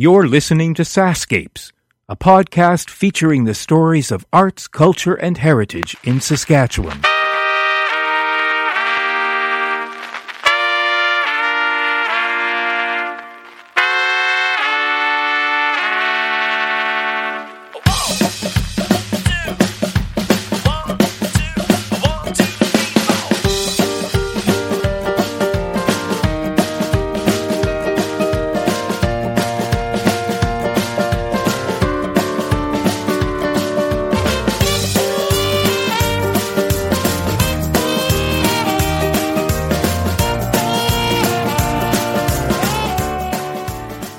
You're listening to SaskScapes, a podcast featuring the stories of arts, culture, and heritage in Saskatchewan.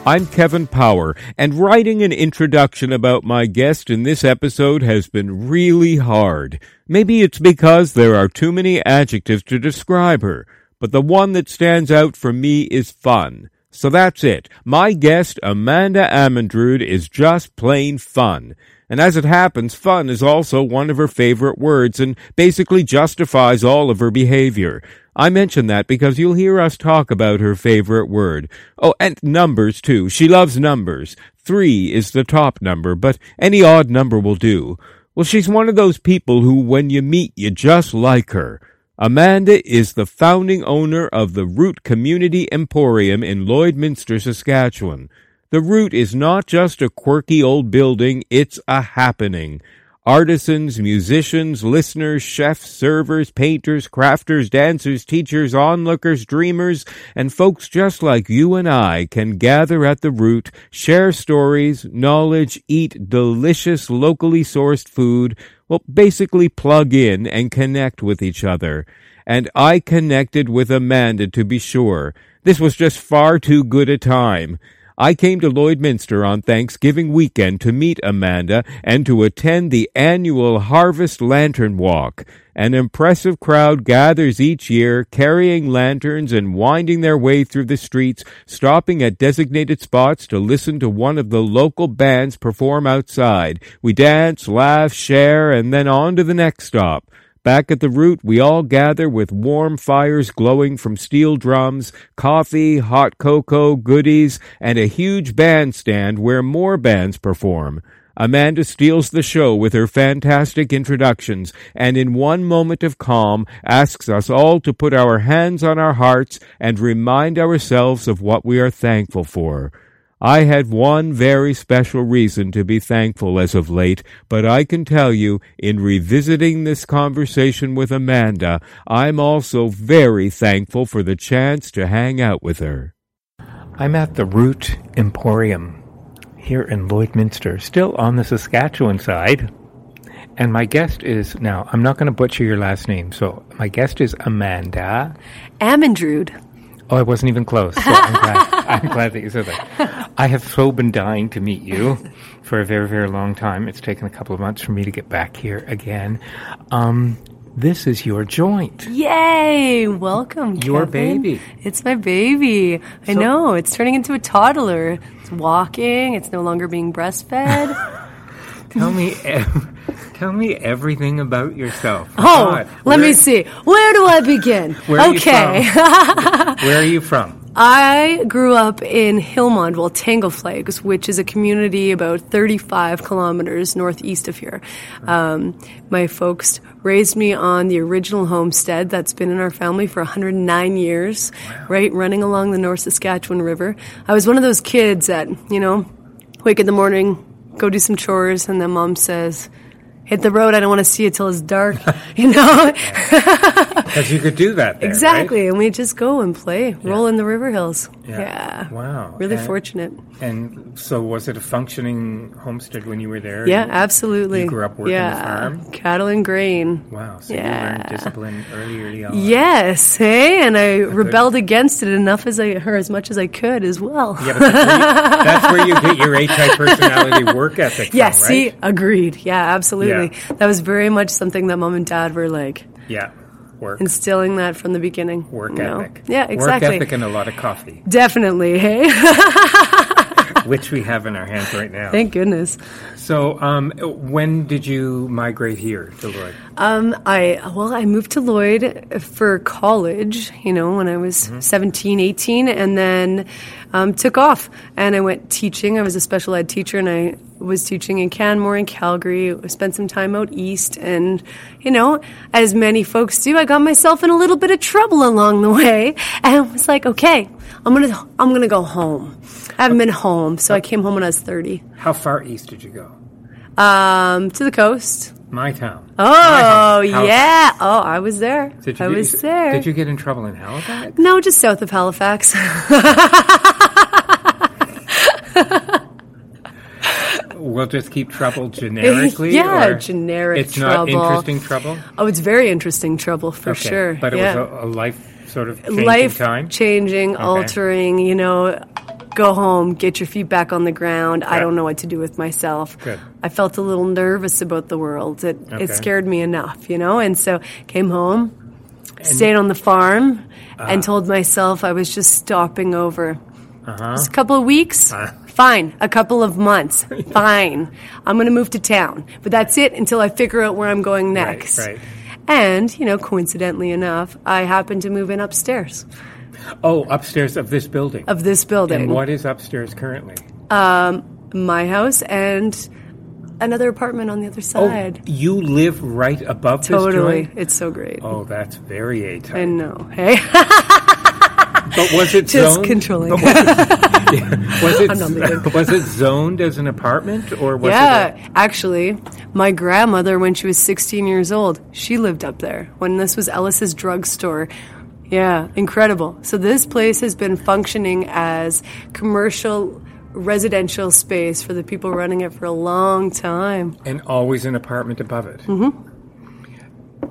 I'm Kevin Power, and writing an introduction about my guest in this episode has been really hard. Maybe it's because there are too many adjectives to describe her, but the one that stands out for me is fun. So that's it. My guest, Amanda Amendrood, is just plain fun. And as it happens, fun is also one of her favorite words and basically justifies all of her behavior. I mention that because you'll hear us talk about her favorite word. Oh, and numbers too. She loves numbers. Three is the top number, but any odd number will do. Well, she's one of those people who, when you meet, you just like her. Amanda is the founding owner of the Root Community Emporium in Lloydminster, Saskatchewan. The Root is not just a quirky old building, it's a happening. Artisans, musicians, listeners, chefs, servers, painters, crafters, dancers, teachers, onlookers, dreamers, and folks just like you and I can gather at the root, share stories, knowledge, eat delicious locally sourced food, well, basically plug in and connect with each other. And I connected with Amanda to be sure. This was just far too good a time. I came to Lloydminster on Thanksgiving weekend to meet Amanda and to attend the annual Harvest Lantern Walk. An impressive crowd gathers each year, carrying lanterns and winding their way through the streets, stopping at designated spots to listen to one of the local bands perform outside. We dance, laugh, share, and then on to the next stop. Back at the root, we all gather with warm fires glowing from steel drums, coffee, hot cocoa, goodies, and a huge bandstand where more bands perform. Amanda steals the show with her fantastic introductions and in one moment of calm asks us all to put our hands on our hearts and remind ourselves of what we are thankful for. I had one very special reason to be thankful as of late, but I can tell you, in revisiting this conversation with Amanda, I'm also very thankful for the chance to hang out with her. I'm at the Root Emporium here in Lloydminster, still on the Saskatchewan side. And my guest is now, I'm not going to butcher your last name, so my guest is Amanda. Amendrood. Oh, I wasn't even close. So I'm, glad, I'm glad that you said that. I have so been dying to meet you for a very, very long time. It's taken a couple of months for me to get back here again. Um, this is your joint. Yay! Welcome, Your Kevin. baby. It's my baby. I So- know. It's turning into a toddler. It's walking. It's no longer being breastfed. Tell me, ev- tell me everything about yourself. oh, God, let me see. Where do I begin? Where are okay. Where are you from? I grew up in Hillmond, well, Tangleflags, which is a community about 35 kilometers northeast of here. Um, my folks raised me on the original homestead that's been in our family for 109 years, right, running along the North Saskatchewan River. I was one of those kids that, you know, wake in the morning, go do some chores, and then mom says, hit the road, I don't want to see it till it's dark, you know? Because you could do that. There, exactly. And we just go and play, roll in the river hills. Yeah. yeah. Wow. Really And- fortunate. And so, was it a functioning homestead when you were there? Yeah, You- absolutely. You grew up working yeah. the farm. Cattle and grain. Wow. So Yeah. you learned discipline early, early on. Yes, hey, and I rebelled against it enough as I, or as much as I could as well. Yeah, but that's where you, that's where you get your A-type personality work ethic. Yeah, from, see, agreed. Yeah, absolutely. Yeah. That was very much something that mom and dad were like Yeah, work, instilling that from the beginning. work you know? ethic. Yeah, exactly. Work ethic and a lot of coffee, Definitely. Hey, which we have in our hands right now. thank goodness. so, um, when did you migrate here to Lloyd? Um, I well, I moved to Lloyd for college. You know, when I was Mm-hmm. seventeen, eighteen, 17, 18, and then um, took off and I went teaching. I was a special ed teacher and I was teaching in Canmore and Calgary. I spent some time out east and, you know, as many folks do, I got myself in a little bit of trouble along the way and was like, okay, I'm going to, I'm to go home. I haven't been home. So I came home when I was 30. How far east did you go? Um, to the coast. My town. Oh, My yeah. Oh, I was there. Did you I was there. Did you get in trouble in Halifax? No, just south of Halifax. We'll just keep trouble generically. Yeah, or generic It's not interesting trouble. oh, it's very interesting trouble for Okay, sure. But it yeah. was a, a life sort of life changing, altering, you know, go home, get your feet back on the ground. I don't know what to do with myself. Good. I felt a little nervous about the world. It Okay. it scared me enough, you know, and so came home, stayed on the farm, Uh-huh. and told myself I was just stopping over. Uh-huh. Just a couple of weeks, fine. A couple of months, fine. I'm going to move to town, but that's it until I figure out where I'm going next. right. And you know, coincidentally enough, I happened to move in upstairs Oh, upstairs of this building. of this building, and what is upstairs currently? Um, my house, and another apartment on the other oh, side. Oh, you live right above totally, it's so great. Oh, that's very A type. I know. Hey, But was it just zoned? controlling. Was it, was it zoned as an apartment or was it? yeah, actually, my grandmother, when she was 16 years old, she lived up there when this was Ellis's drugstore. Yeah, incredible. So this place has been functioning as commercial residential space for the people running it for a long time. And always an apartment above it. Mm-hmm.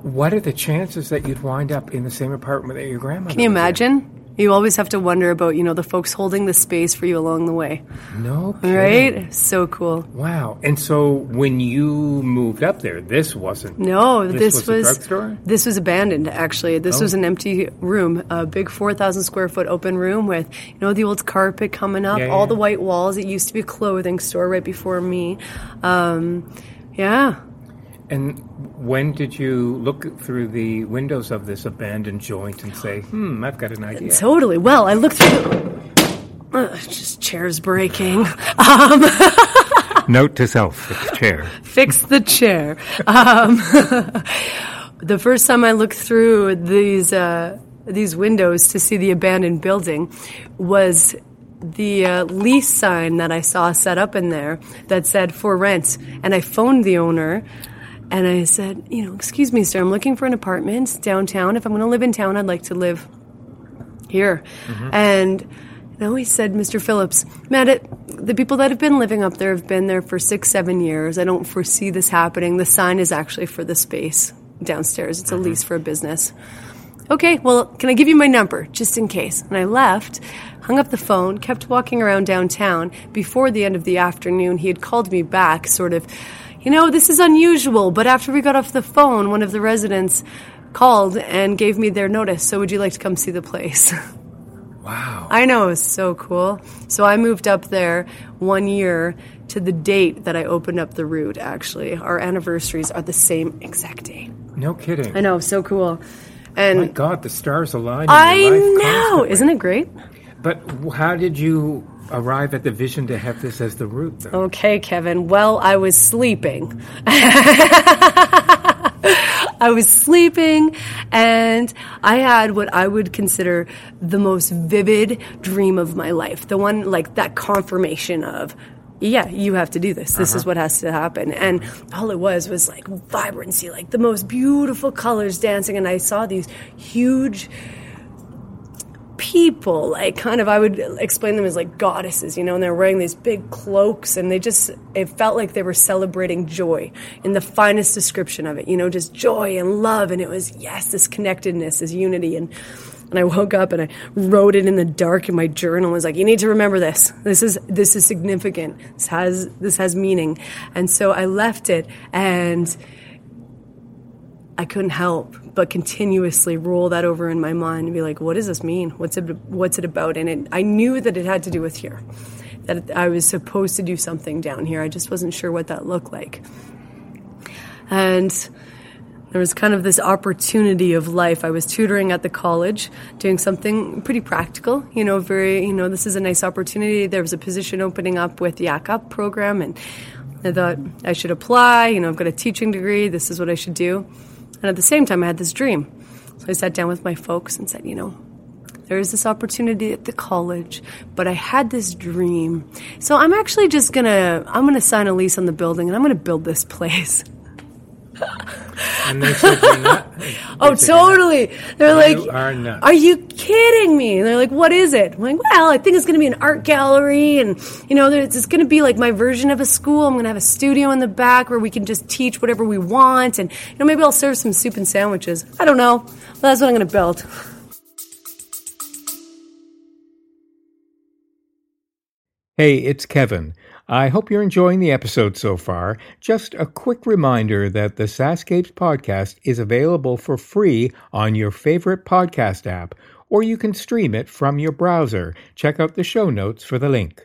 What are the chances that you'd wind up in the same apartment that your grandmother? Can you imagine? You always have to wonder about, you know, the folks holding the space for you along the way. No, kidding. Right? So cool. Wow. And so when you moved up there, this wasn't. No, This this, was was this was abandoned. Actually, this Oh. was an empty room, a big four thousand square foot open room with you know the old carpet coming up, Yeah, all yeah. the white walls. It used to be a clothing store right before me. Um, yeah, And when did you look through the windows of this abandoned joint and say, "Hmm, I've got an idea"? totally. Well, I looked through. The, Ugh, just chairs breaking. Um, Note to self: fix chair. fix the chair. Um, the first time I looked through these uh, these windows to see the abandoned building was the uh, lease sign that I saw set up in there that said for rent, and I phoned the owner. And I said, you know, excuse me, sir, I'm looking for an apartment downtown. If I'm going to live in town, I'd like to live here. Mm-hmm. And no, he said, Mr. Phillips, Matt, it, the people that have been living up there have been there for six, seven years. I don't foresee this happening. The sign is actually for the space downstairs. It's a mm-hmm. lease for a business. Okay, well, can I give you my number just in case? And I left, hung up the phone, kept walking around downtown. Before the end of the afternoon, he had called me back, sort of, you know, this is unusual, but after we got off the phone, one of the residents called and gave me their notice. So, would you like to come see the place? Wow. I know, it was so cool. So I moved up there one year to the date that I opened up the Root, actually. Our anniversaries are the same exact day. No kidding. I know, so cool. And My God, the stars align. In I know, constantly. isn't it great? But how did you arrive at the vision to have this as the root? Though? Okay, Kevin. Well, I was sleeping. I was sleeping and I had what I would consider the most vivid dream of my life. The one like that confirmation of, yeah, you have to do this. This is uh-huh. what has to happen. And all it was was like vibrancy, like the most beautiful colors dancing. And I saw these huge people like kind of i would explain them as like goddesses you know and they're wearing these big cloaks and they just it felt like they were celebrating joy in the finest description of it you know just joy and love and it was yes this connectedness this unity and and I woke up and I wrote it in the dark in my journal. I was like, "You need to remember this. This is this is significant. This has this has meaning." And so I left it, and I couldn't help but continuously roll that over in my mind and be like, what does this mean? What's it, what's it about? And it, I knew that it had to do with here, that I was supposed to do something down here. I just wasn't sure what that looked like. And there was kind of this opportunity of life. I was tutoring at the college, doing something pretty practical, you know, very, you know, this is a nice opportunity. There was a position opening up with the YAC program, and I thought I should apply. You know, I've got a teaching degree, this is what I should do. And at the same time, I had this dream. So I sat down with my folks and said, you know, there is this opportunity at the college, but I had this dream. So I'm actually just gonna, I'm gonna sign a lease on the building and I'm gonna build this place. And they said you're not. Oh, totally. They're like, You are nuts. Are you kidding me? And they're like, What is it? I'm like, Well, I think it's going to be an art gallery, and you know, there's- it's going to be like my version of a school. I'm going to have a studio in the back where we can just teach whatever we want, and you know, maybe I'll serve some soup and sandwiches. I don't know. But that's what I'm going to build. Hey, it's Kevin. I hope you're enjoying the episode so far. Just a quick reminder that the SaskScapes podcast is available for free on your favorite podcast app, or you can stream it from your browser. Check out the show notes for the link.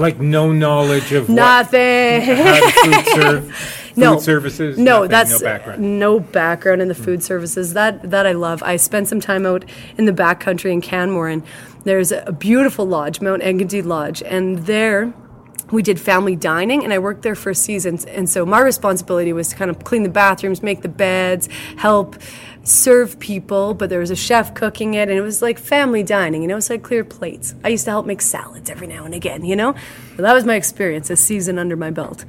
Like no knowledge of what, Nothing. how food serve, food No. services. No, nothing, that's no background. no background in the food services. That that I love. I spent some time out in the backcountry in Canmore, and there's a beautiful lodge, Mount Engadine Lodge, and there we did family dining, and I worked there for a season. And so my responsibility was to kind of clean the bathrooms, make the beds, help serve people. But there was a chef cooking it, and it was like family dining. You know, so I cleared plates. I used to help make salads every now and again. You know, so that was my experience, a season under my belt.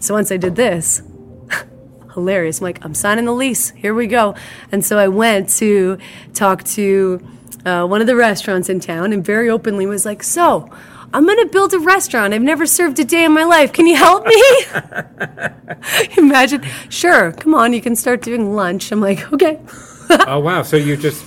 So once I did this, hilarious. I'm like, I'm signing the lease. Here we go. And so I went to talk to uh, one of the restaurants in town and very openly was like, So, I'm going to build a restaurant. I've never served a day in my life. Can you help me? Imagine, sure, come on, you can start doing lunch. I'm like, okay. oh wow! So you just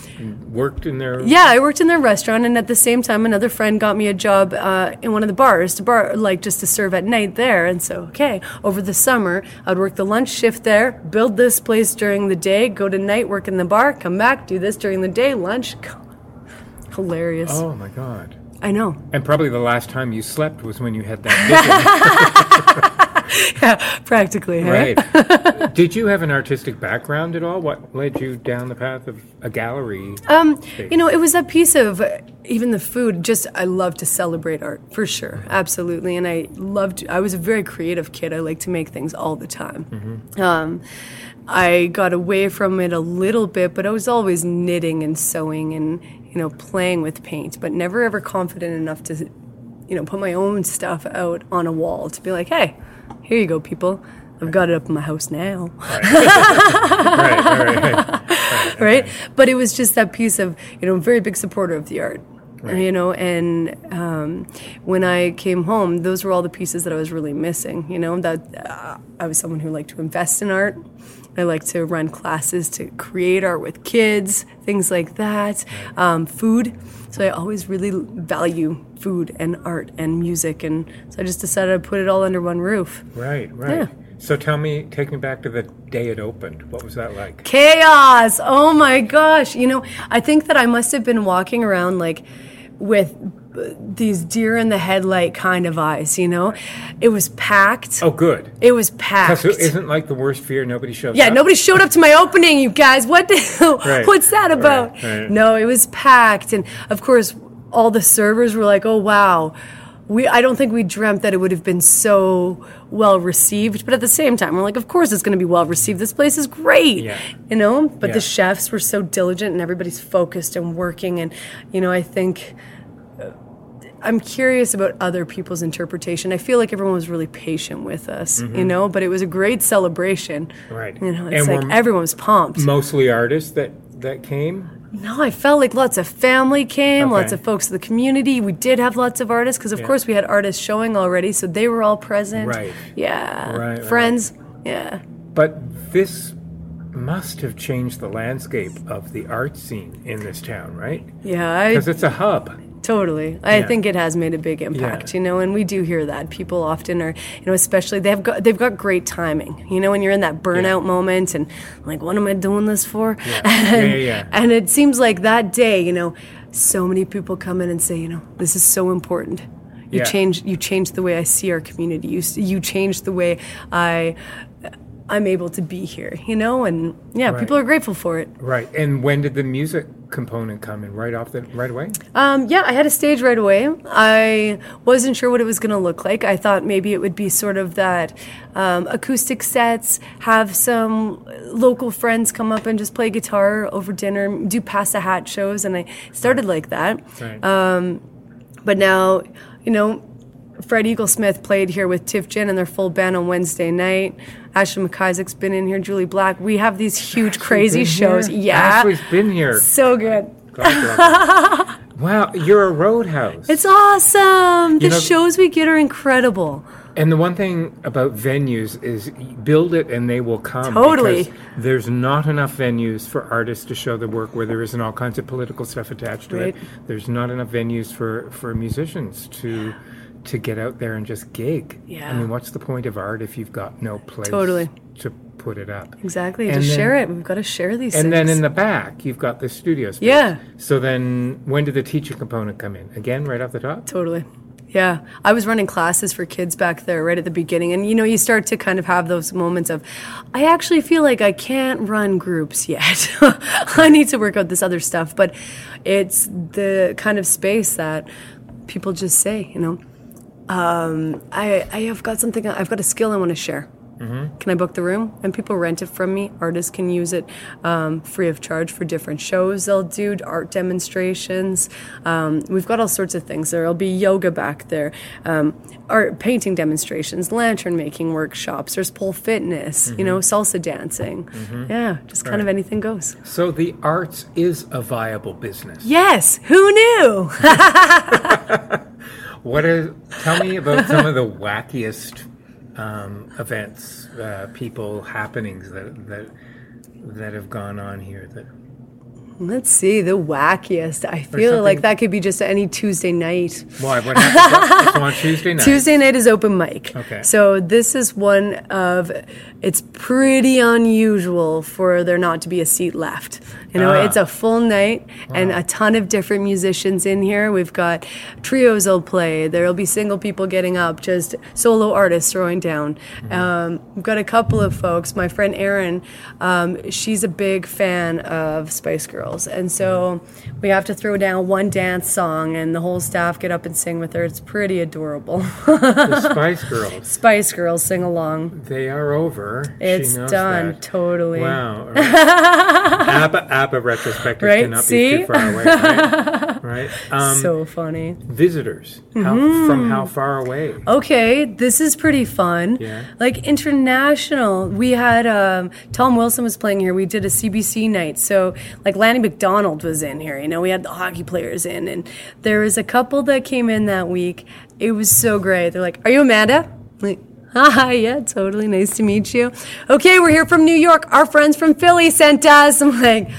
worked in there? Yeah, I worked in their restaurant, and at the same time, another friend got me a job uh, in one of the bars to bar, like just to serve at night there. And so, okay, over the summer, I'd work the lunch shift there, build this place during the day, go to night, work in the bar, come back, do this during the day, lunch. Hilarious. Oh my god! I know. And probably the last time you slept was when you had that Yeah, practically. vision. right? Did you have an artistic background at all? What led you down the path of a gallery? Um, you know, it was that piece of uh, even the food. Just I love to celebrate art for sure, absolutely, and I loved. I was a very creative kid. I like to make things all the time. Um, I got away from it a little bit, but I was always knitting and sewing and you know playing with paint, but never ever confident enough to you know put my own stuff out on a wall to be like, hey, here you go, people. I've got it up in my house now. right, right, right. right? But it was just that piece of, you know, a very big supporter of the art. You know, and um, when I came home, those were all the pieces that I was really missing. You know, that uh, I was someone who liked to invest in art. I like to run classes to create art with kids, things like that. Um, food. So I always really value food and art and music, and so I just decided to put it all under one roof. Right, right. Yeah. So tell me, take me back to the day it opened. What was that like? chaos oh my gosh you know i think that i must have been walking around like with these deer in the headlight kind of eyes you know it was packed Oh, good. it was packed Because isn't like the worst fear nobody shows yeah up? Yeah, nobody showed up to my opening you guys what the, Right. what's that about Right, right. no it was packed and of course all the servers were like oh wow we, I don't think we dreamt that it would have been so well received, but at the same time, we're like, of course it's going to be well received. This place is great, Yeah. you know. But Yeah. the chefs were so diligent, and everybody's focused and working. And you know, I think I'm curious about other people's interpretation. I feel like everyone was really patient with us, you know, but it was a great celebration. Mm-hmm. Right. You know, it's And like everyone was pumped. Mostly artists that that came. No, I felt like lots of family came, lots of folks in the community. We did have lots of artists because, of Yeah. course, we had artists showing already, so they were all present. Right. Yeah. Right, right. Friends. Yeah. But this must have changed the landscape of the art scene in this town, right? Yeah. Because it's a hub. Totally. I Yeah. think it has made a big impact, Yeah. you know, and we do hear that. People often are, you know, especially they've got they've got great timing. You know, when you're in that burnout moment and like what am I doing this for? Yeah. And, Yeah, yeah, yeah. and it seems like that day, you know, so many people come in and say, you know, this is so important. You Yeah. change you change the way I see our community. You you change the way I I'm able to be here, you know, and yeah, Right. people are grateful for it. Right. And when did the music component come in? Right off the right away? Um, yeah, I had a stage right away. I wasn't sure what it was going to look like. I thought maybe it would be sort of that um, acoustic sets, have some local friends come up and just play guitar over dinner, do pass the hat shows, and I started like that. Right. But now, you know, Fred Eaglesmith played here with Tif Ginn and their full band on Wednesday night. Ashley MacIsaac's been in here, Jully Black. We have these huge, crazy shows. here? Yeah. Ashley's been here. So good. God wow, you're a roadhouse. It's awesome. You the know- shows we get are incredible. And the one thing about venues is build it and they will come. Totally. There's not enough venues for artists to show their work where there isn't all kinds of political stuff attached to Right. it. There's not enough venues for, for musicians to to get out there and just gig. Yeah. I mean, what's the point of art if you've got no place Totally. to put it up? Exactly. And Just then- share it. We've got to share these And things. then in the back, you've got the studio space. Yeah. So then when did the teacher component come in? Again, right off the top? Totally. Yeah. I was running classes for kids back there right at the beginning. And, you know, you start to kind of have those moments of, I actually feel like I can't run groups yet. I need to work out this other stuff. But it's the kind of space that people just say, you know, um, I, I have got something, I've got a skill I want to share. Can I book the room? And people rent it from me. Artists can use it um, free of charge for different shows they'll do, art demonstrations. Um, we've got all sorts of things. There'll be yoga back there, um, art painting demonstrations, lantern making workshops. There's pole fitness, you know, salsa dancing. Yeah, just kind of anything goes. So the arts is a viable business. Yes, who knew? What is? Tell me about some of the wackiest um, events, uh, people, happenings that that that have gone on here. That Let's see, the wackiest. I feel like that could be just any Tuesday night. why? What happened? so on Tuesday night. Tuesday night is open mic. Okay. So this is one of it's pretty unusual for there not to be a seat left. You know, Ah. it's a full night and a ton of different musicians in here. We've got trios will play. There'll be single people getting up, just solo artists throwing down. Mm-hmm. Um, we've got a couple of folks. My friend Erin, um, she's a big fan of Spice Girls, and so we have to throw down one dance song, and the whole staff get up and sing with her. It's pretty adorable. the Spice Girls. Spice Girls sing along. They are over. It's done, that. totally. Wow. Right. ABBA, ABBA retrospective Right, cannot see? be too far away. Right. right? Um, so funny. visitors. How, Mm-hmm. From how far away? Okay, this is pretty fun. Yeah. Like international, we had um, Tom Wilson was playing here. We did a CBC night, so like Lanny McDonald was in here. You know, we had the hockey players in, and there was a couple that came in that week. It was so great. They're like, "Are you Amanda?" I'm like. Hi, yeah, totally. Nice to meet you. Okay, we're here from New York. Our friends from Philly sent us. I'm like,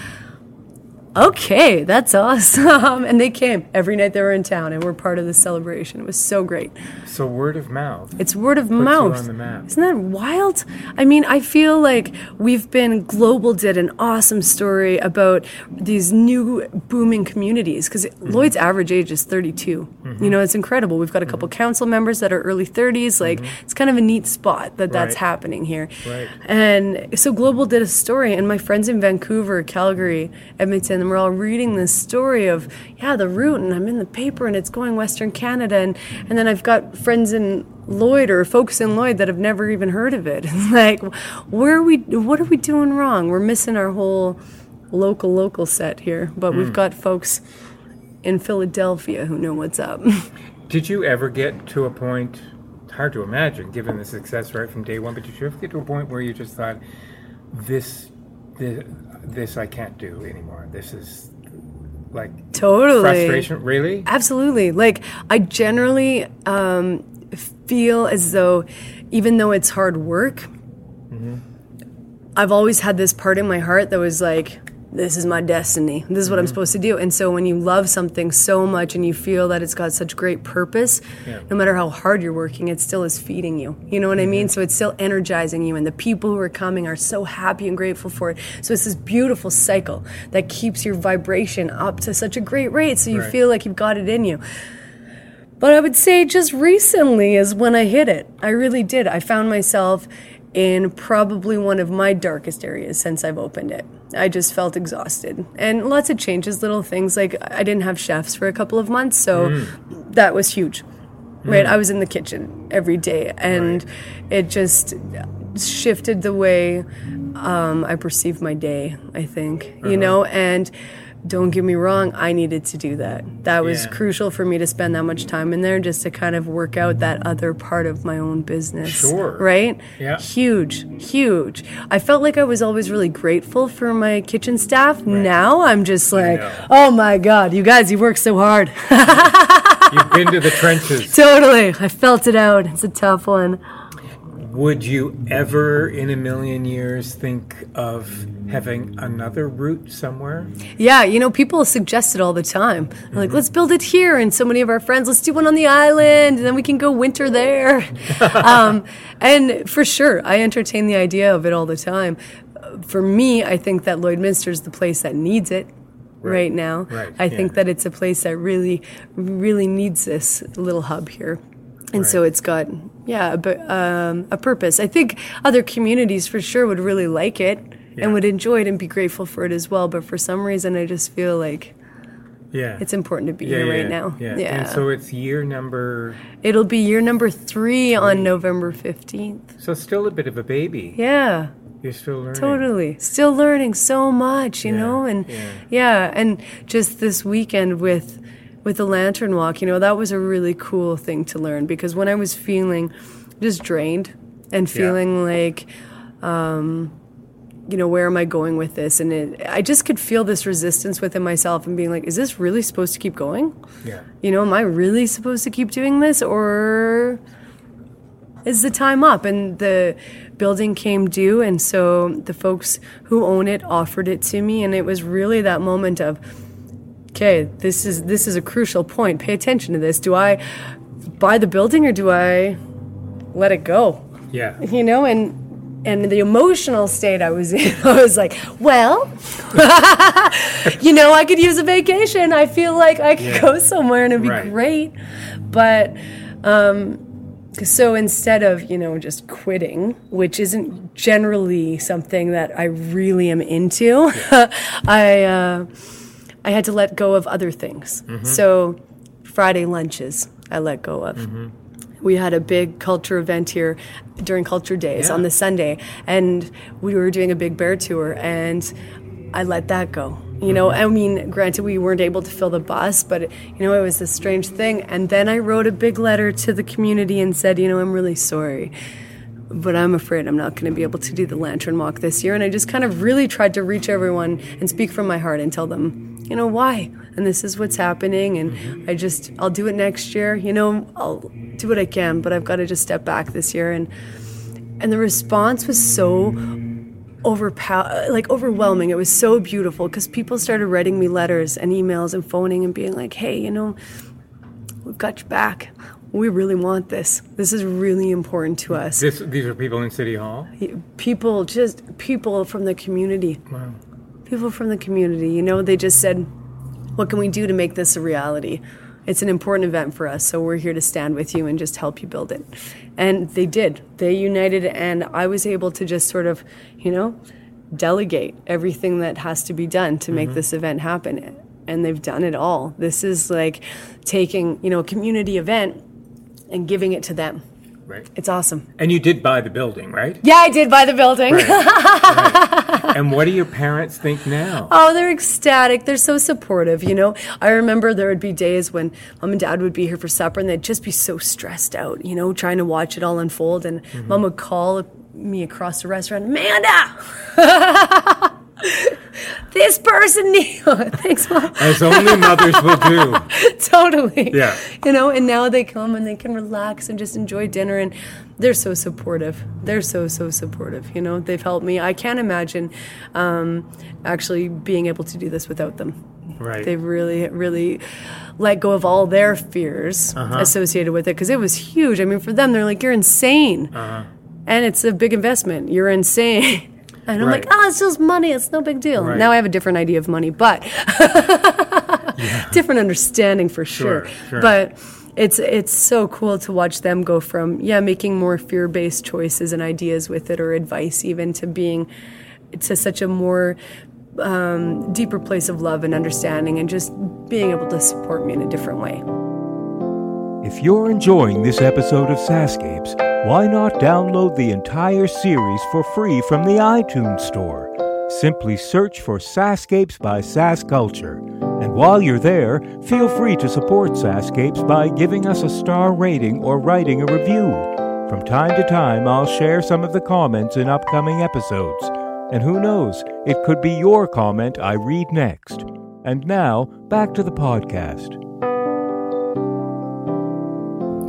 okay, that's awesome. And they came every night they were in town and we're part of the celebration. It was so great. So word of mouth. It's word of you mouth. on the map. Isn't that wild? I mean, I feel like we've been Global did an awesome story about these new booming communities because Mm-hmm. Lloyd's average age is 32. You know, it's incredible. We've got a couple council members that are early 30s. Like, it's kind of a neat spot that that's Mm-hmm. Right. happening here. Right. And so Global did a story, and my friends in Vancouver, Calgary, Edmonton, and we're all reading this story of, yeah, the Root, and I'm in the paper, and it's going Western Canada, and, and then I've got friends in Lloyd or folks in Lloyd that have never even heard of it. It's like, where are we, what are we doing wrong? We're missing our whole local, local set here, but Hmm. we've got folks in Philadelphia who know what's up. Did you ever get to a point? Hard to imagine, given the success right from day one. But did you ever get to a point where you just thought, "This, this, this I can't do anymore. This is like Totally. frustration." Really? Absolutely. Like I generally um, feel as though, even though it's hard work, I've always had this part in my heart that was like, "This is my destiny. This is what I'm mm-hmm. supposed to do." And so when you love something so much and you feel that it's got such great purpose, Yeah. no matter how hard you're working, it still is feeding you. You know what I mm-hmm. mean? So it's still energizing you, and the people who are coming are so happy and grateful for it. So it's this beautiful cycle that keeps your vibration up to such a great rate, so you Right. feel like you've got it in you. But I would say just recently is when I hit it. I really did. I found myself in probably one of my darkest areas since I've opened it. I just felt exhausted. And lots of changes, little things like I didn't have chefs for a couple of months, so mm. that was huge. Right? Mm. I was in the kitchen every day and it just shifted the way um, I perceived my day, I think. You uh-huh. know, and don't get me wrong, I needed to do that. That was Yeah. crucial for me to spend that much time in there just to kind of work out that other part of my own business. Sure. Right? Yeah. Huge, huge. I felt like I was always really grateful for my kitchen staff. Now I'm just like, oh my God, you guys, you work so hard. You've been to the trenches. totally. I felt it out. It's a tough one. Would you ever, in a million years, think of having another Root somewhere? Yeah, you know, people suggest it all the time. Mm-hmm. like, let's build it here. And so many of our friends, let's do one on the island, and then we can go winter there. um, and for sure, I entertain the idea of it all the time. For me, I think that Lloydminster is the place that needs it right, now. Right, I think yeah. that it's a place that really, really needs this little hub here. And so it's got, yeah, a, bu- um, a purpose. I think other communities for sure would really like it Yeah. and would enjoy it and be grateful for it as well. But for some reason, I just feel like Yeah. it's important to be yeah, here right yeah, now. Yeah. And so it's year number, It'll be year number three on November 15th. so still a bit of a baby. Yeah, You're still learning. totally. Still learning so much, you Yeah, know? And yeah. yeah, and just this weekend with with the lantern walk, you know, that was a really cool thing to learn because when I was feeling just drained and feeling like um, you know, where am I going with this? And it, I just could feel this resistance within myself and being like, is this really supposed to keep going? Yeah. You know, am I really supposed to keep doing this or is the time up? And the building came due, and so the folks who own it offered it to me, and it was really that moment of, okay, this is this is a crucial point. Pay attention to this. Do I buy the building or do I let it go? Yeah. You know, and and the emotional state I was in, I was like, well, you know, I could use a vacation. I feel like I could Yeah. go somewhere and it'd be Right. great. But um, so instead of, you know, just quitting, which isn't generally something that I really am into, I, uh, I had to let go of other things. Mm-hmm. So Friday lunches, I let go of mm-hmm. we had a big culture event here during culture days Yeah. on the Sunday, and we were doing a big bear tour, and I let that go. You know, mm-hmm. I mean, granted, we weren't able to fill the bus, but you know, it was a strange thing. And then I wrote a big letter to the community and said, you know, I'm really sorry, but I'm afraid I'm not going to be able to do the lantern walk this year. And I just kind of really tried to reach everyone and speak from my heart and tell them, you know, why. And this is what's happening. And I just, I'll do it next year. You know, I'll do what I can, but I've got to just step back this year. And and the response was so overpower like overwhelming it was so beautiful because people started writing me letters and emails and phoning and being like hey you know we've got your back we really want this this is really important to us This, these are people in City Hall. people just people from the community Wow. People from the community you know they just said what can we do to make this a reality? It's an important event for us so we're here to stand with you and just help you build it. And they did. They united and i was able to just sort of you know delegate everything that has to be done to make mm-hmm. this event happen and they've done it all. This is like taking you know a community event and giving it to them right. It's awesome. And you did buy the building, right? Yeah, I did buy the building. And what do your parents think now? Oh, they're ecstatic. They're so supportive, you know. I remember there would be days when mom and dad would be here for supper and they'd just be so stressed out, you know, trying to watch it all unfold. And mm-hmm. mom would call me across the restaurant, Amanda! this person needs. Thanks, mom. As only mothers will do. totally. Yeah. You know, and now they come and they can relax and just enjoy dinner and they're so supportive. They're so, so supportive. You know, they've helped me. I can't imagine um, actually being able to do this without them. Right. They've really, really let go of all their fears Uh-huh. associated with it because it was huge. I mean, for them, they're like, you're insane. Uh-huh. And it's a big investment. You're insane. And I'm like, oh, it's just money. It's no big deal. Right. Now I have a different idea of money, but different understanding for sure. Sure, sure. But it's it's so cool to watch them go from yeah making more fear based choices and ideas with it or advice even to being to such a more um, deeper place of love and understanding and just being able to support me in a different way. If you're enjoying this episode of SaskScapes, why not download the entire series for free from the iTunes Store? Simply search for SaskScapes by SaskCulture. And while you're there, feel free to support SaskScapes by giving us a star rating or writing a review. From time to time, I'll share some of the comments in upcoming episodes. And who knows, it could be your comment I read next. And now, back to the podcast.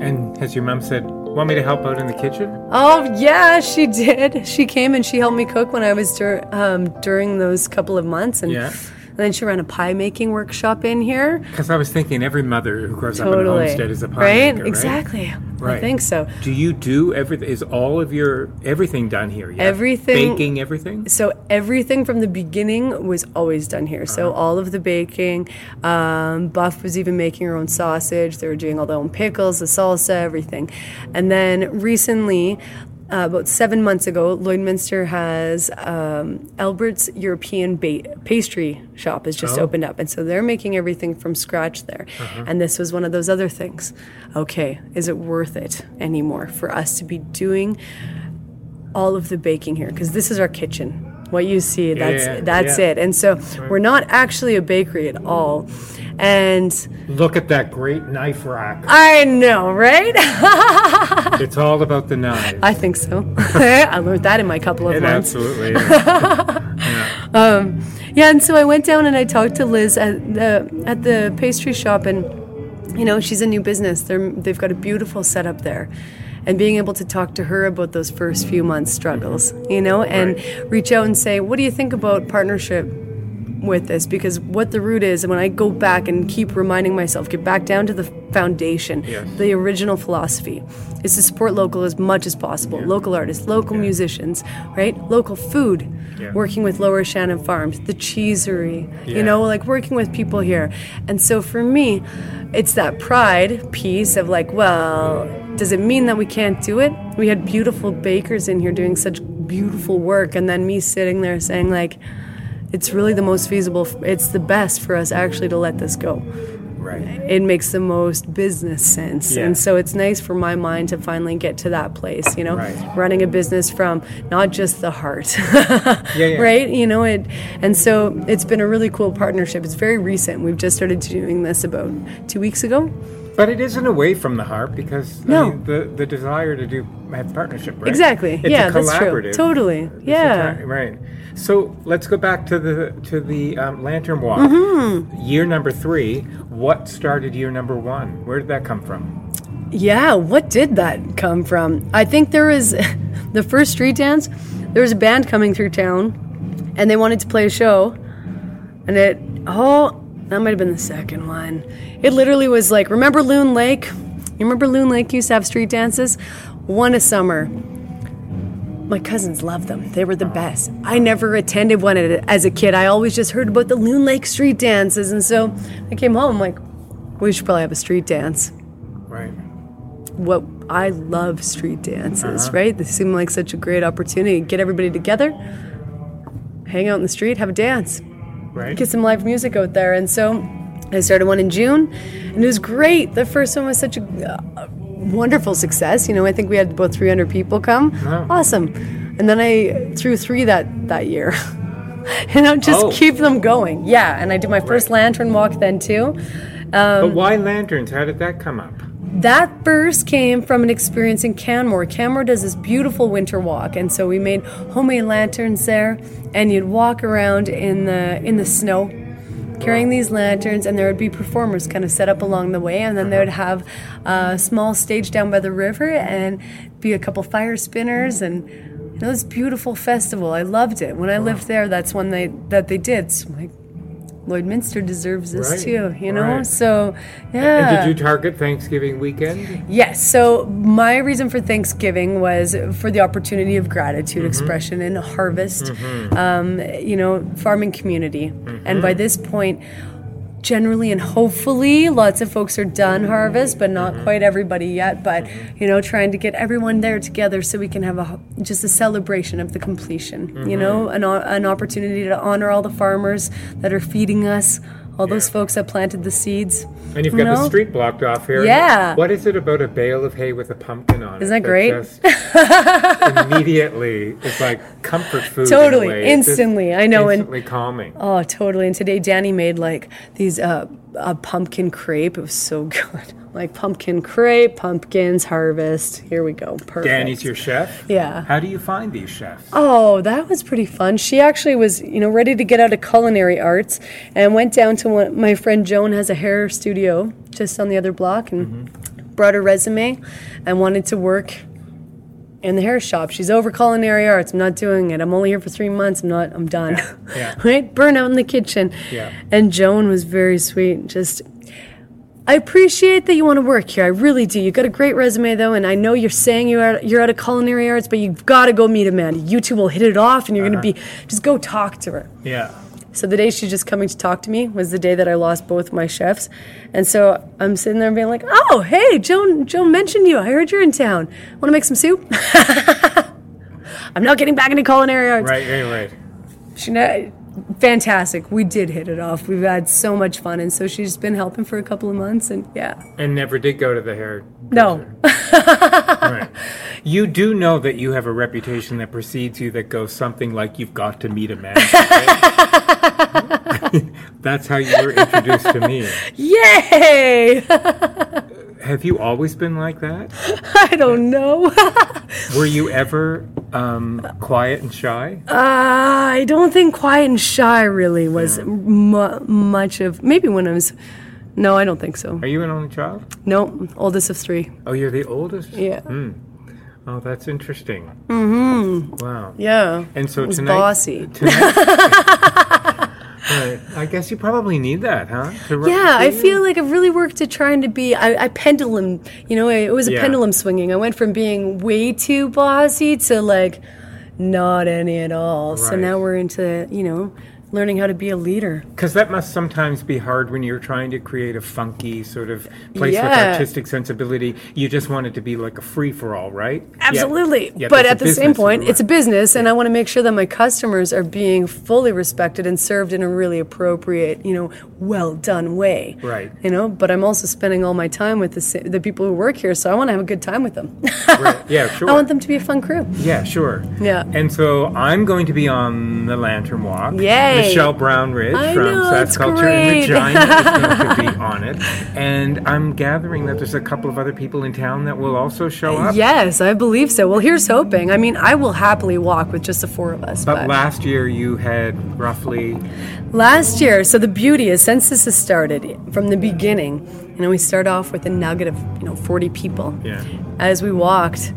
And has your mom said, want me to help out in the kitchen? Oh yeah, she did. She came and she helped me cook when I was dur- um, during those couple of months, and, Yeah. And then she ran a pie making workshop in here. Because I was thinking every mother who grows up in a Totally, homestead is a pie right? maker, right? Exactly. I think so. Do you do everything? Is all of your everything done here? Yeah? Everything- Baking everything? So everything from the beginning was always done here. So Uh-huh. all of the baking, um, Buff was even making her own sausage. They were doing all their own pickles, the salsa, everything. And then recently, uh, about seven months ago, Lloydminster has um, Albert's European ba- pastry shop has just Oh. opened up, and so they're making everything from scratch there. Uh-huh. And this was one of those other things. Okay, is it worth it anymore for us to be doing? all of the baking here because this is our kitchen. What you see, that's yeah, that's yeah. it. And so we're not actually a bakery at all. And Look at that great knife rack. I know, right? it's all about the knife I think so. I learned that in my couple of it months. absolutely is. Um, yeah, and so I went down and I talked to Liz at the at the pastry shop, and you know she's a new business. They're they've got a beautiful setup there, and being able to talk to her about those first few months struggles, you know, and Right. reach out and say, what do you think about partnership? With this, because what the root is, and when I go back and keep reminding myself, get back down to the foundation, Yes. the original philosophy is to support local as much as possible. Local artists, local musicians, right? Local food, Yeah. working with Lower Shannon Farms, the cheesery, Yeah. you know, like working with people here. And so for me, it's that pride piece of like, well, does it mean that we can't do it? We had beautiful bakers in here doing such beautiful work, and then me sitting there saying, like, it's really the most feasible, it's the best for us actually to let this go right. it makes the most business sense. Yeah. And so it's nice for my mind to finally get to that place, you know, Right. running a business from not just the heart. yeah. Right? You know, it and so it's been a really cool partnership. It's very recent. We've just started doing this about 2 weeks ago. But it isn't away from the heart because I mean, the the desire to do have partnership, right? Exactly. It's yeah, a that's true. Totally. Yeah. ti- right. So let's go back to the to the um, lantern walk. Mm-hmm. Year number three. What started year number one? Where did that come from? Yeah, what did that come from? I think there was the first street dance. There was a band coming through town, and they wanted to play a show, and it oh that might have been the second one. It literally was like remember Loon Lake? You remember Loon Lake used to have street dances? One a summer. My cousins loved them. They were the best. I never attended one as a kid. I always just heard about the Loon Lake street dances, and so I came home I'm like, we should probably have a street dance Right. what I love street dances, uh-huh. right? They seem like such a great opportunity. Get everybody together, hang out in the street, have a dance, Right. get some live music out there. And so I started one in June, and it was great. The first one was such a uh, wonderful success. You know, I think we had about 300 people come. Wow. Awesome. And then I threw three that that year. and I'll just Oh. keep them going. Yeah, and I did my first Right. lantern walk then too. but why lanterns? How did that come up? That first came from an experience in Canmore. Canmore does this beautiful winter walk, and so we made homemade lanterns there, and you'd walk around in the in the snow, carrying these lanterns, and there would be performers kind of set up along the way, and then they would have a small stage down by the river, and be a couple fire spinners, and you know, this beautiful festival. I loved it. When I lived there, that's when they that they did. So I'm like, Lloydminster deserves this Right, too, you know. right. So yeah. And did you target Thanksgiving weekend? Yes. So my reason for Thanksgiving was for the opportunity of gratitude mm-hmm. expression and harvest, mm-hmm. um, you know, farming community. And by mm-hmm. this point, generally and hopefully, lots of folks are done harvest, but not quite everybody yet. But you know, trying to get everyone there together so we can have a just a celebration of the completion. You mm-hmm. know, an an opportunity to honor all the farmers that are feeding us. All those folks that planted the seeds. And you've You got the street blocked off here. Yeah. What is it about a bale of hay with a pumpkin on it? Isn't that great? immediately, it's like comfort food. in Totally, just instantly. I know, and- Instantly calming. Oh, totally. And today Danny made like these uh, a pumpkin crepe. It was so good. Like pumpkin crepe, pumpkins, harvest. Here we go. Perfect. Danny's your chef. Yeah. How do you find these chefs? Oh, that was pretty fun. She actually was, you know, ready to get out of culinary arts and went down to one. My friend Joan has a hair studio just on the other block and mm-hmm. brought her resume and wanted to work in the hair shop. She's over culinary arts. I'm not doing it. I'm only here for three months. I'm not. I'm done. yeah. right? Burnout in the kitchen. Yeah. And Joan was very sweet. Just. I appreciate that you want to work here. I really do. You got a great resume though, and I know you're saying you're out, you're out of culinary arts, but you've got to go meet Amanda. You two will hit it off, and you're going to uh-huh. be just go talk to her. Yeah. So the day she's just coming to talk to me was the day that I lost both my chefs, and so I'm sitting there being like, "Oh, hey, Joan, Joan mentioned you. I heard you're in town. Want to make some soup?" I'm not getting back into culinary arts. Right, right, right. She fantastic. We did hit it off. We've had so much fun, and so she's been helping for a couple of months, and yeah, And never did go to the hair. no, Right. You do know that you have a reputation that precedes you that goes something like you've got to meet Amanda. right? That's how you were introduced to me. yay! Have you always been like that? I don't know. Were you ever um, quiet and shy? Uh, I don't think quiet and shy really was mu- much of. Maybe when I was. No, I don't think so. Are you an only child? No, oldest of three. Oh, you're the oldest? Yeah. Oh, that's interesting. Mm-hmm. Wow. Yeah. And so tonight, bossy. tonight Right. I guess you probably need that, huh? Yeah, I feel like I've really worked at trying to be. I, I pendulum, you know, it was a Yeah. pendulum swinging. I went from being way too bossy to like not any at all. So now we're into, you know, learning how to be a leader. Because that must sometimes be hard when you're trying to create a funky sort of place with artistic sensibility. You just want it to be like a free for all, right? Absolutely. yet but at the same point, it's a business, and I want to make sure that my customers are being fully respected and served in a really appropriate, you know, well done way. Right. You know, but I'm also spending all my time with the, the people who work here, so I want to have a good time with them. Right. Yeah, sure. I want them to be a fun crew. Yeah, sure. Yeah. And so I'm going to be on the Lantern Walk. Yay. Michelle Brownridge I from know, SaskCulture in great. Regina is going to be on it. And I'm gathering that there's a couple of other people in town that will also show up. Yes, I believe so. Well, here's hoping. I mean, I will happily walk with just the four of us. But But, last year you had roughly last year, so the beauty is since this has started from the beginning, you know, we start off with a nugget of, you know, 40 people. Yeah. As we walked,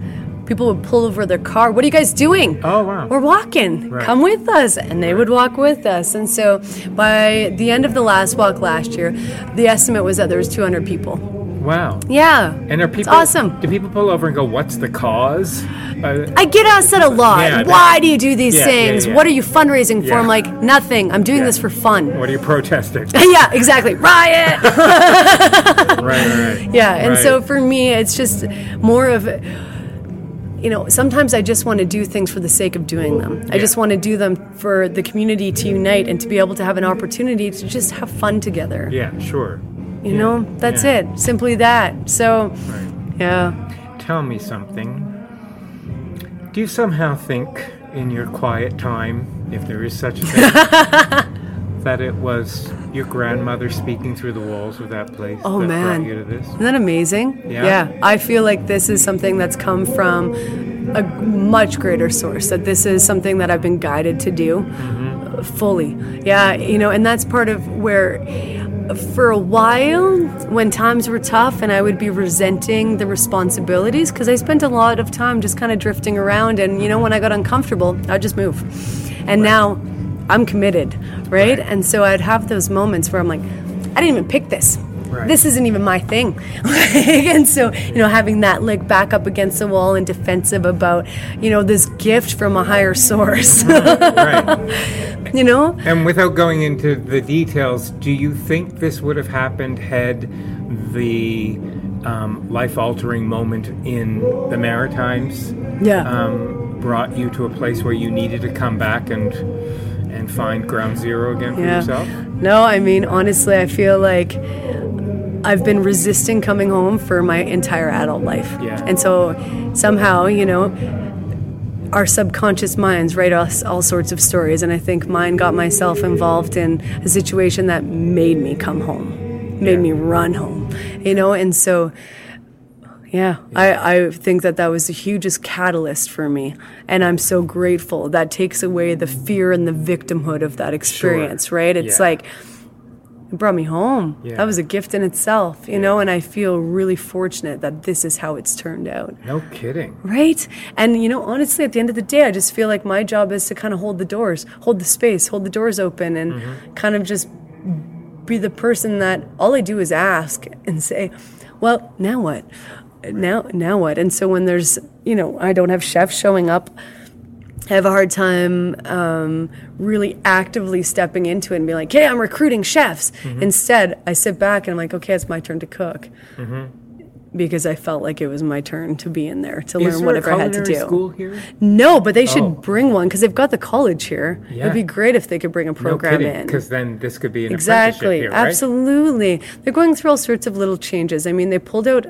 people would pull over their car. What are you guys doing? Oh, wow. We're walking. Right. Come with us. And they would walk with us. And so by the end of the last walk last year, the estimate was that there was 200 people. wow. Yeah. And are It's people awesome. Do people pull over and go, "What's the cause?" Uh, I get asked that a lot. Yeah, Why do you do these Yeah, things? yeah. What are you fundraising for? I'm like, nothing. I'm doing this for fun. what are you protesting? yeah, exactly. Riot. right, right, right. yeah, and so for me, it's just more of, you know, sometimes I just want to do things for the sake of doing them. I Yeah. just want to do them for the community to unite and to be able to have an opportunity to just have fun together. Yeah, sure. You know, that's Yeah. it. Simply that. So, Right. yeah. tell me something. Do you somehow think in your quiet time, if there is such a thing, that it was your grandmother speaking through the walls of that place Oh, that man. brought you to this? Isn't that amazing? Yeah. yeah, I feel like this is something that's come from a much greater source, that this is something that I've been guided to do uh, fully. Yeah, you know, and that's part of where. For a while, when times were tough and I would be resenting the responsibilities, because I spent a lot of time just kind of drifting around, and you know, when I got uncomfortable, I'd just move. And now I'm committed, right? And so I'd have those moments where I'm like, I didn't even pick this. Right. This isn't even my thing. and so, you know, having that like back up against the wall and defensive about, you know, this gift from a higher source, right. you know? And without going into the details, do you think this would have happened had the um, life altering moment in the Maritimes Yeah. um, brought you to a place where you needed to come back and and find ground zero again for Yeah. yourself? No, I mean, honestly, I feel like I've been resisting coming home for my entire adult life. Yeah. And so somehow, you know, our subconscious minds write us all sorts of stories. And I think mine got myself involved in a situation that made me come home, made Yeah. me run home, you know? And so, yeah, I, I think that that was the hugest catalyst for me. And I'm so grateful. That takes away the fear and the victimhood of that experience, right? It's Yeah. like, it brought me home. Yeah. That was a gift in itself, you know, and I feel really fortunate that this is how it's turned out. No kidding. Right? And, you know, honestly, at the end of the day, I just feel like my job is to kind of hold the doors, hold the space, hold the doors open, and Mm-hmm. kind of just be the person that all I do is ask and say, well, now what? Now, now what? And so when there's, you know, I don't have chefs showing up, I have a hard time um, really actively stepping into it and being like, hey, I'm recruiting chefs. Mm-hmm. Instead, I sit back and I'm like, okay, it's my turn to cook. Mm-hmm. Because I felt like it was my turn to be in there to Is learn whatever I had to do. school here? No, but they should Oh. bring one because they've got the college here. Yeah. It'd be great if they could bring a No program kidding. in. Because then this could be an Exactly, here, right? absolutely. They're going through all sorts of little changes. I mean, they pulled out,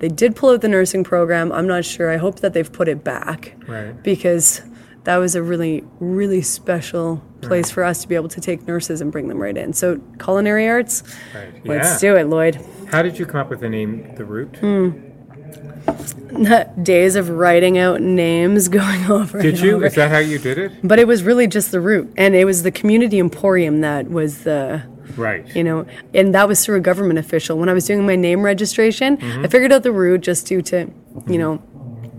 they did pull out the nursing program. I'm not sure. I hope that they've put it back. Right. Because that was a really, really special place for us to be able to take nurses and bring them right in. So, culinary arts, Right. let's do it, Lloyd. How did you come up with the name The Root? Hmm. Days of writing out names going over. Did you? over. Is that how you did it? But it was really just the root, and it was the community emporium that was the, Right. you know, and that was through a government official. When I was doing my name registration, Mm-hmm. I figured out the root just due to, you know,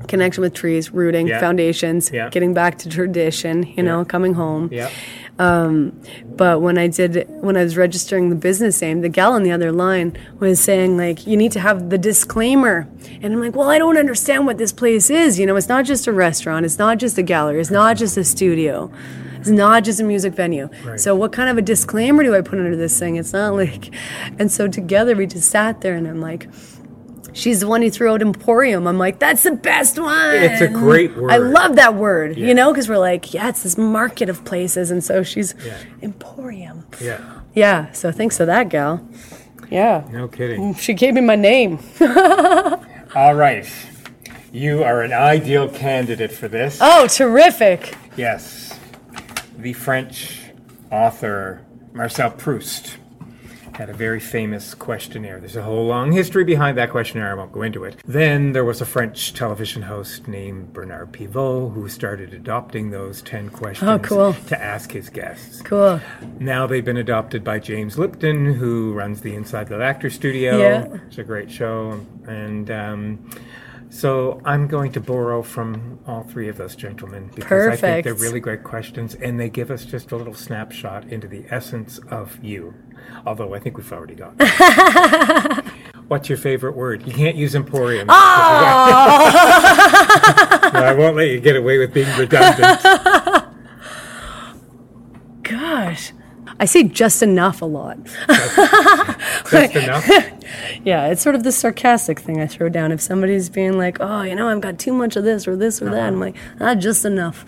connection with trees, rooting, Yeah. foundations, Yeah. getting back to tradition, you know, coming home. Yeah. But when I did, when I was registering the business name, the gal on the other line was saying like, you need to have the disclaimer, and I'm like, well, I don't understand what this place is. You know, it's not just a restaurant, it's not just a gallery, it's not just a studio. It's not just a music venue. Right. So what kind of a disclaimer do I put under this thing? It's not like, and so together we just sat there, and I'm like. She's the one who threw out Emporium. I'm like, that's the best one. It's a great word. I love that word, Yeah. you know, because we're like, yeah, it's this market of places. And so she's Yeah. Emporium. Yeah. Yeah, so thanks to that gal. Yeah. No kidding. Mm, she gave me my name. All right. You are an ideal candidate for this. Oh, terrific. Yes. The French author Marcel Proust had a very famous questionnaire. There's a whole long history behind that questionnaire. I won't go into it. Then there was a French television host named Bernard Pivot who started adopting those 10 questions Oh, cool. to ask his guests. Cool. Now they've been adopted by James Lipton, who runs the Inside the Actor Studio. Yeah. It's a great show. And um, so I'm going to borrow from all three of those gentlemen because I think they're really great questions and they give us just a little snapshot into the essence of you. Although I think we've already got. What's your favorite word? You can't use emporium. Oh! no, I won't let you get away with being redundant. Gosh. I say just enough a lot. Just enough. Yeah, it's sort of the sarcastic thing I throw down. If somebody's being like, oh, you know, I've got too much of this or this or that, I'm like, ah, just enough.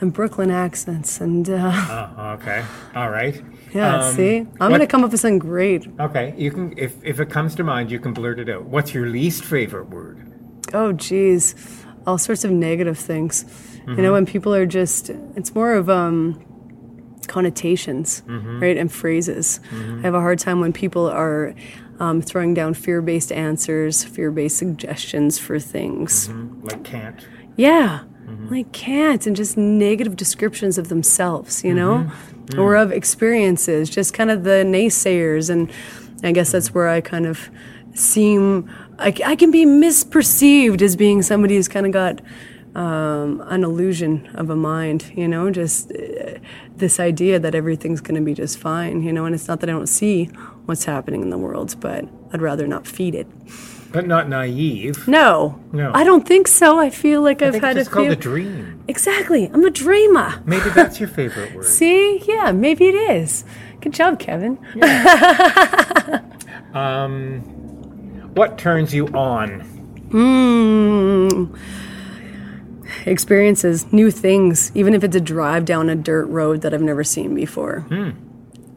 And Brooklyn accents. And uh, Oh, okay. All right. yeah, Um, see? I'm going to come up with something great. Okay, you can if if it comes to mind, you can blurt it out. What's your least favorite word? oh, geez, all sorts of negative things. You know, when people are just, it's more of um, connotations, right, and phrases. I have a hard time when people are um, throwing down fear based answers, fear based suggestions for things. Like can't. Yeah. Like can't and just negative descriptions of themselves, you know? Or of experiences, just kind of the naysayers. And I guess that's where I kind of seem, I, I can be misperceived as being somebody who's kind of got um, an illusion of a mind, you know? Just uh, this idea that everything's going to be just fine, you know? And it's not that I don't see what's happening in the world, but I'd rather not feed it. But not naive. No. No. I don't think so. I feel like I I've think had it's a called few. a dream. Exactly. I'm a dreamer. Maybe that's your favorite word. See? Yeah, maybe it is. Good job, Kevin. Um, what turns you on? Mm. Experiences, new things, even if it's a drive down a dirt road that I've never seen before.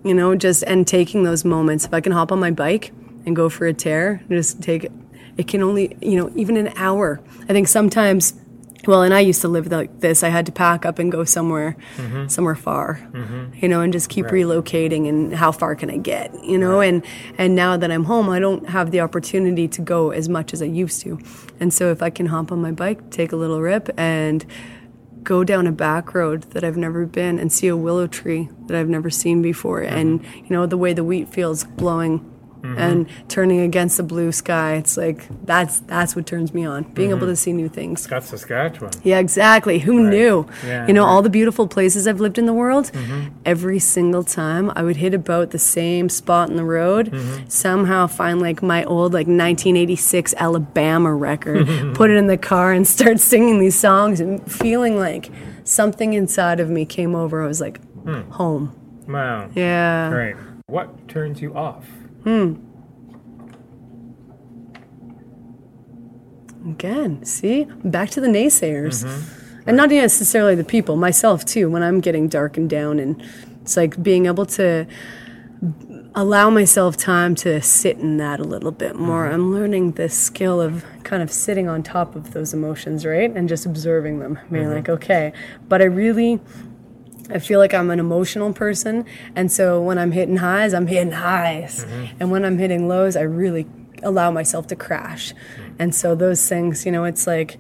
You know, just and taking those moments. If I can hop on my bike and go for a tear, just take it. It can only, you know, even an hour. I think sometimes. Well, and I used to live like this. I had to pack up and go somewhere, mm-hmm. somewhere far, mm-hmm. you know, and just keep relocating. And how far can I get, you know? And and now that I'm home, I don't have the opportunity to go as much as I used to. And so, if I can hop on my bike, take a little rip, and go down a back road that I've never been, and see a willow tree that I've never seen before, and mm-hmm. you know the way the wheat fields blowing. Mm-hmm. And turning against the blue sky, it's like that's that's what turns me on. Being able mm-hmm. to see new things. That's Saskatchewan. Yeah, exactly. Who knew? Yeah, you know, right. all the beautiful places I've lived in the world, mm-hmm. every single time I would hit about the same spot in the road, somehow find like my old like 1986 Alabama record, put it in the car and start singing these songs and feeling like something inside of me came over. I was like, hmm. home. Wow. Yeah. Right. What turns you off? Hmm. Again, see? Back to the naysayers. And not necessarily the people, myself too, when I'm getting darkened down. And it's like being able to allow myself time to sit in that a little bit more. Mm-hmm. I'm learning this skill of kind of sitting on top of those emotions, right? And just observing them, being mm-hmm. like, okay. But I really. I feel like I'm an emotional person, and so when I'm hitting highs, I'm hitting highs, mm-hmm. and when I'm hitting lows, I really allow myself to crash. Mm. And so those things, you know, it's like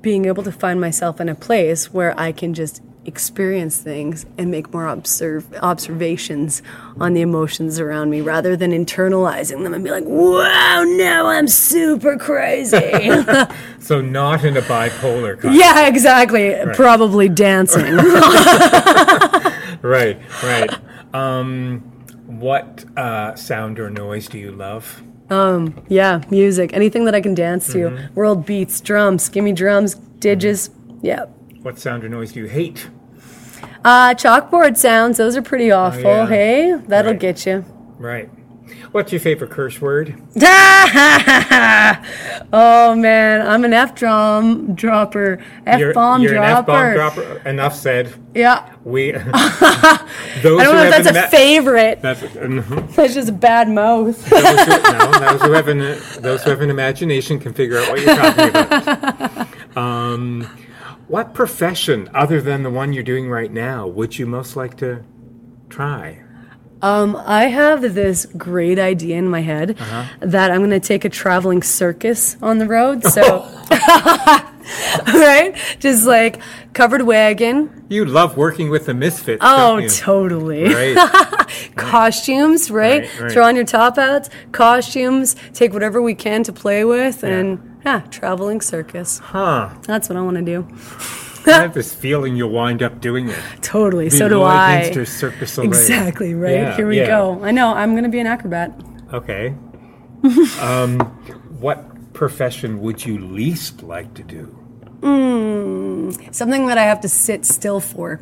being able to find myself in a place where I can just experience things and make more observe observations on the emotions around me rather than internalizing them and be like, "Wow, now I'm super crazy." So not in a bipolar yeah, exactly. Probably dancing. Right. Right. Um, what uh, sound or noise do you love? yeah, music, anything that I can dance to. World beats, drums, give me drums, digits. Yeah. What sound or noise do you hate? Uh, chalkboard sounds, those are pretty awful. yeah. Hey, that'll Right. get you. Right. What's your favorite curse word? oh man, I'm an F drum dropper, F bomb you're an F-bomb dropper. dropper. Enough said. Yeah, We. those I don't know if that's a met- favorite. That's, mhm. That's just a bad mouth. those, who, no, those who have an those who have an imagination can figure out what you're talking about. Um, what profession, other than the one you're doing right now, would you most like to try? Um, I have this great idea in my head Uh-huh. that I'm going to take a traveling circus on the road. So, right, just like covered wagon. You love working with the misfits. Oh, totally. Right. costumes, right? Right, right. Throw on your top hats, costumes, take whatever we can to play with, and yeah, traveling circus. Huh. That's what I want to do. I have this feeling you'll wind up doing it. Totally. The so do I. Circus Soleil. Exactly, right? Yeah, Here we yeah. go. I know, I'm going to be an acrobat. Okay. um, what profession would you least like to do? Something that I have to sit still for.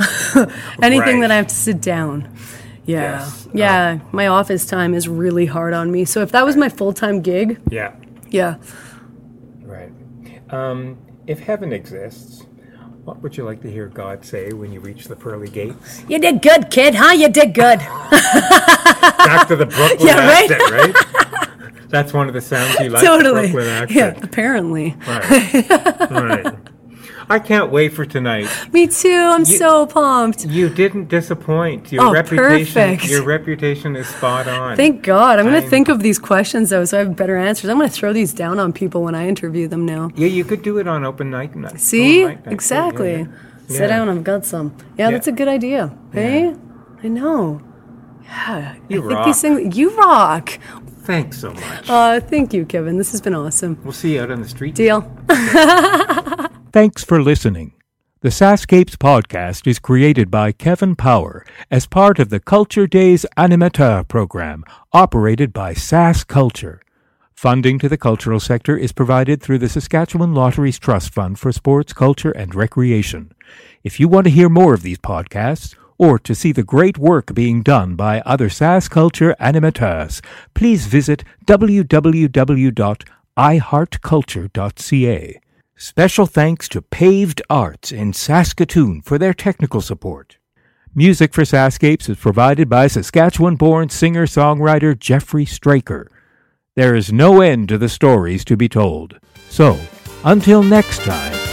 Anything Right. that I have to sit down. Yeah. Yes. Yeah. My office time is really hard on me. So if that was my full time gig, Yeah. yeah. Um, if heaven exists, what would you like to hear God say when you reach the pearly gates? You did good, kid, huh? You did good. Back to the Brooklyn Yeah, right? accent, right? That's one of the sounds you like. totally. Brooklyn Yeah, accent. apparently. Right. right. I can't wait for tonight. Me too. I'm so pumped. You didn't disappoint. Your Oh, reputation. perfect. Your reputation is spot on. Thank God. I'm going to think of these questions though, so I have better answers. I'm going to throw these down on people when I interview them now. yeah, you could do it on open night night. See? mic night, too, yeah, exactly. yeah. Sit down. I've got some. Yeah, Yeah. that's a good idea. Hey, I know. Yeah, You I think rock. these things. You rock. Thanks so much. Uh, thank you, Kevin. This has been awesome. we'll see you out on the street. Deal. Thanks for listening. The SaskScapes podcast is created by Kevin Power as part of the Culture Days Animateur program operated by SaskCulture. Funding to the cultural sector is provided through the Saskatchewan Lotteries Trust Fund for Sports, Culture, and Recreation. If you want to hear more of these podcasts, or to see the great work being done by other SaskCulture animateurs, please visit www.iheartculture.ca. Special thanks to Paved Arts in Saskatoon for their technical support. Music for SaskScapes is provided by Saskatchewan born singer songwriter Jeffrey Straker. There is no end to the stories to be told. So, until next time,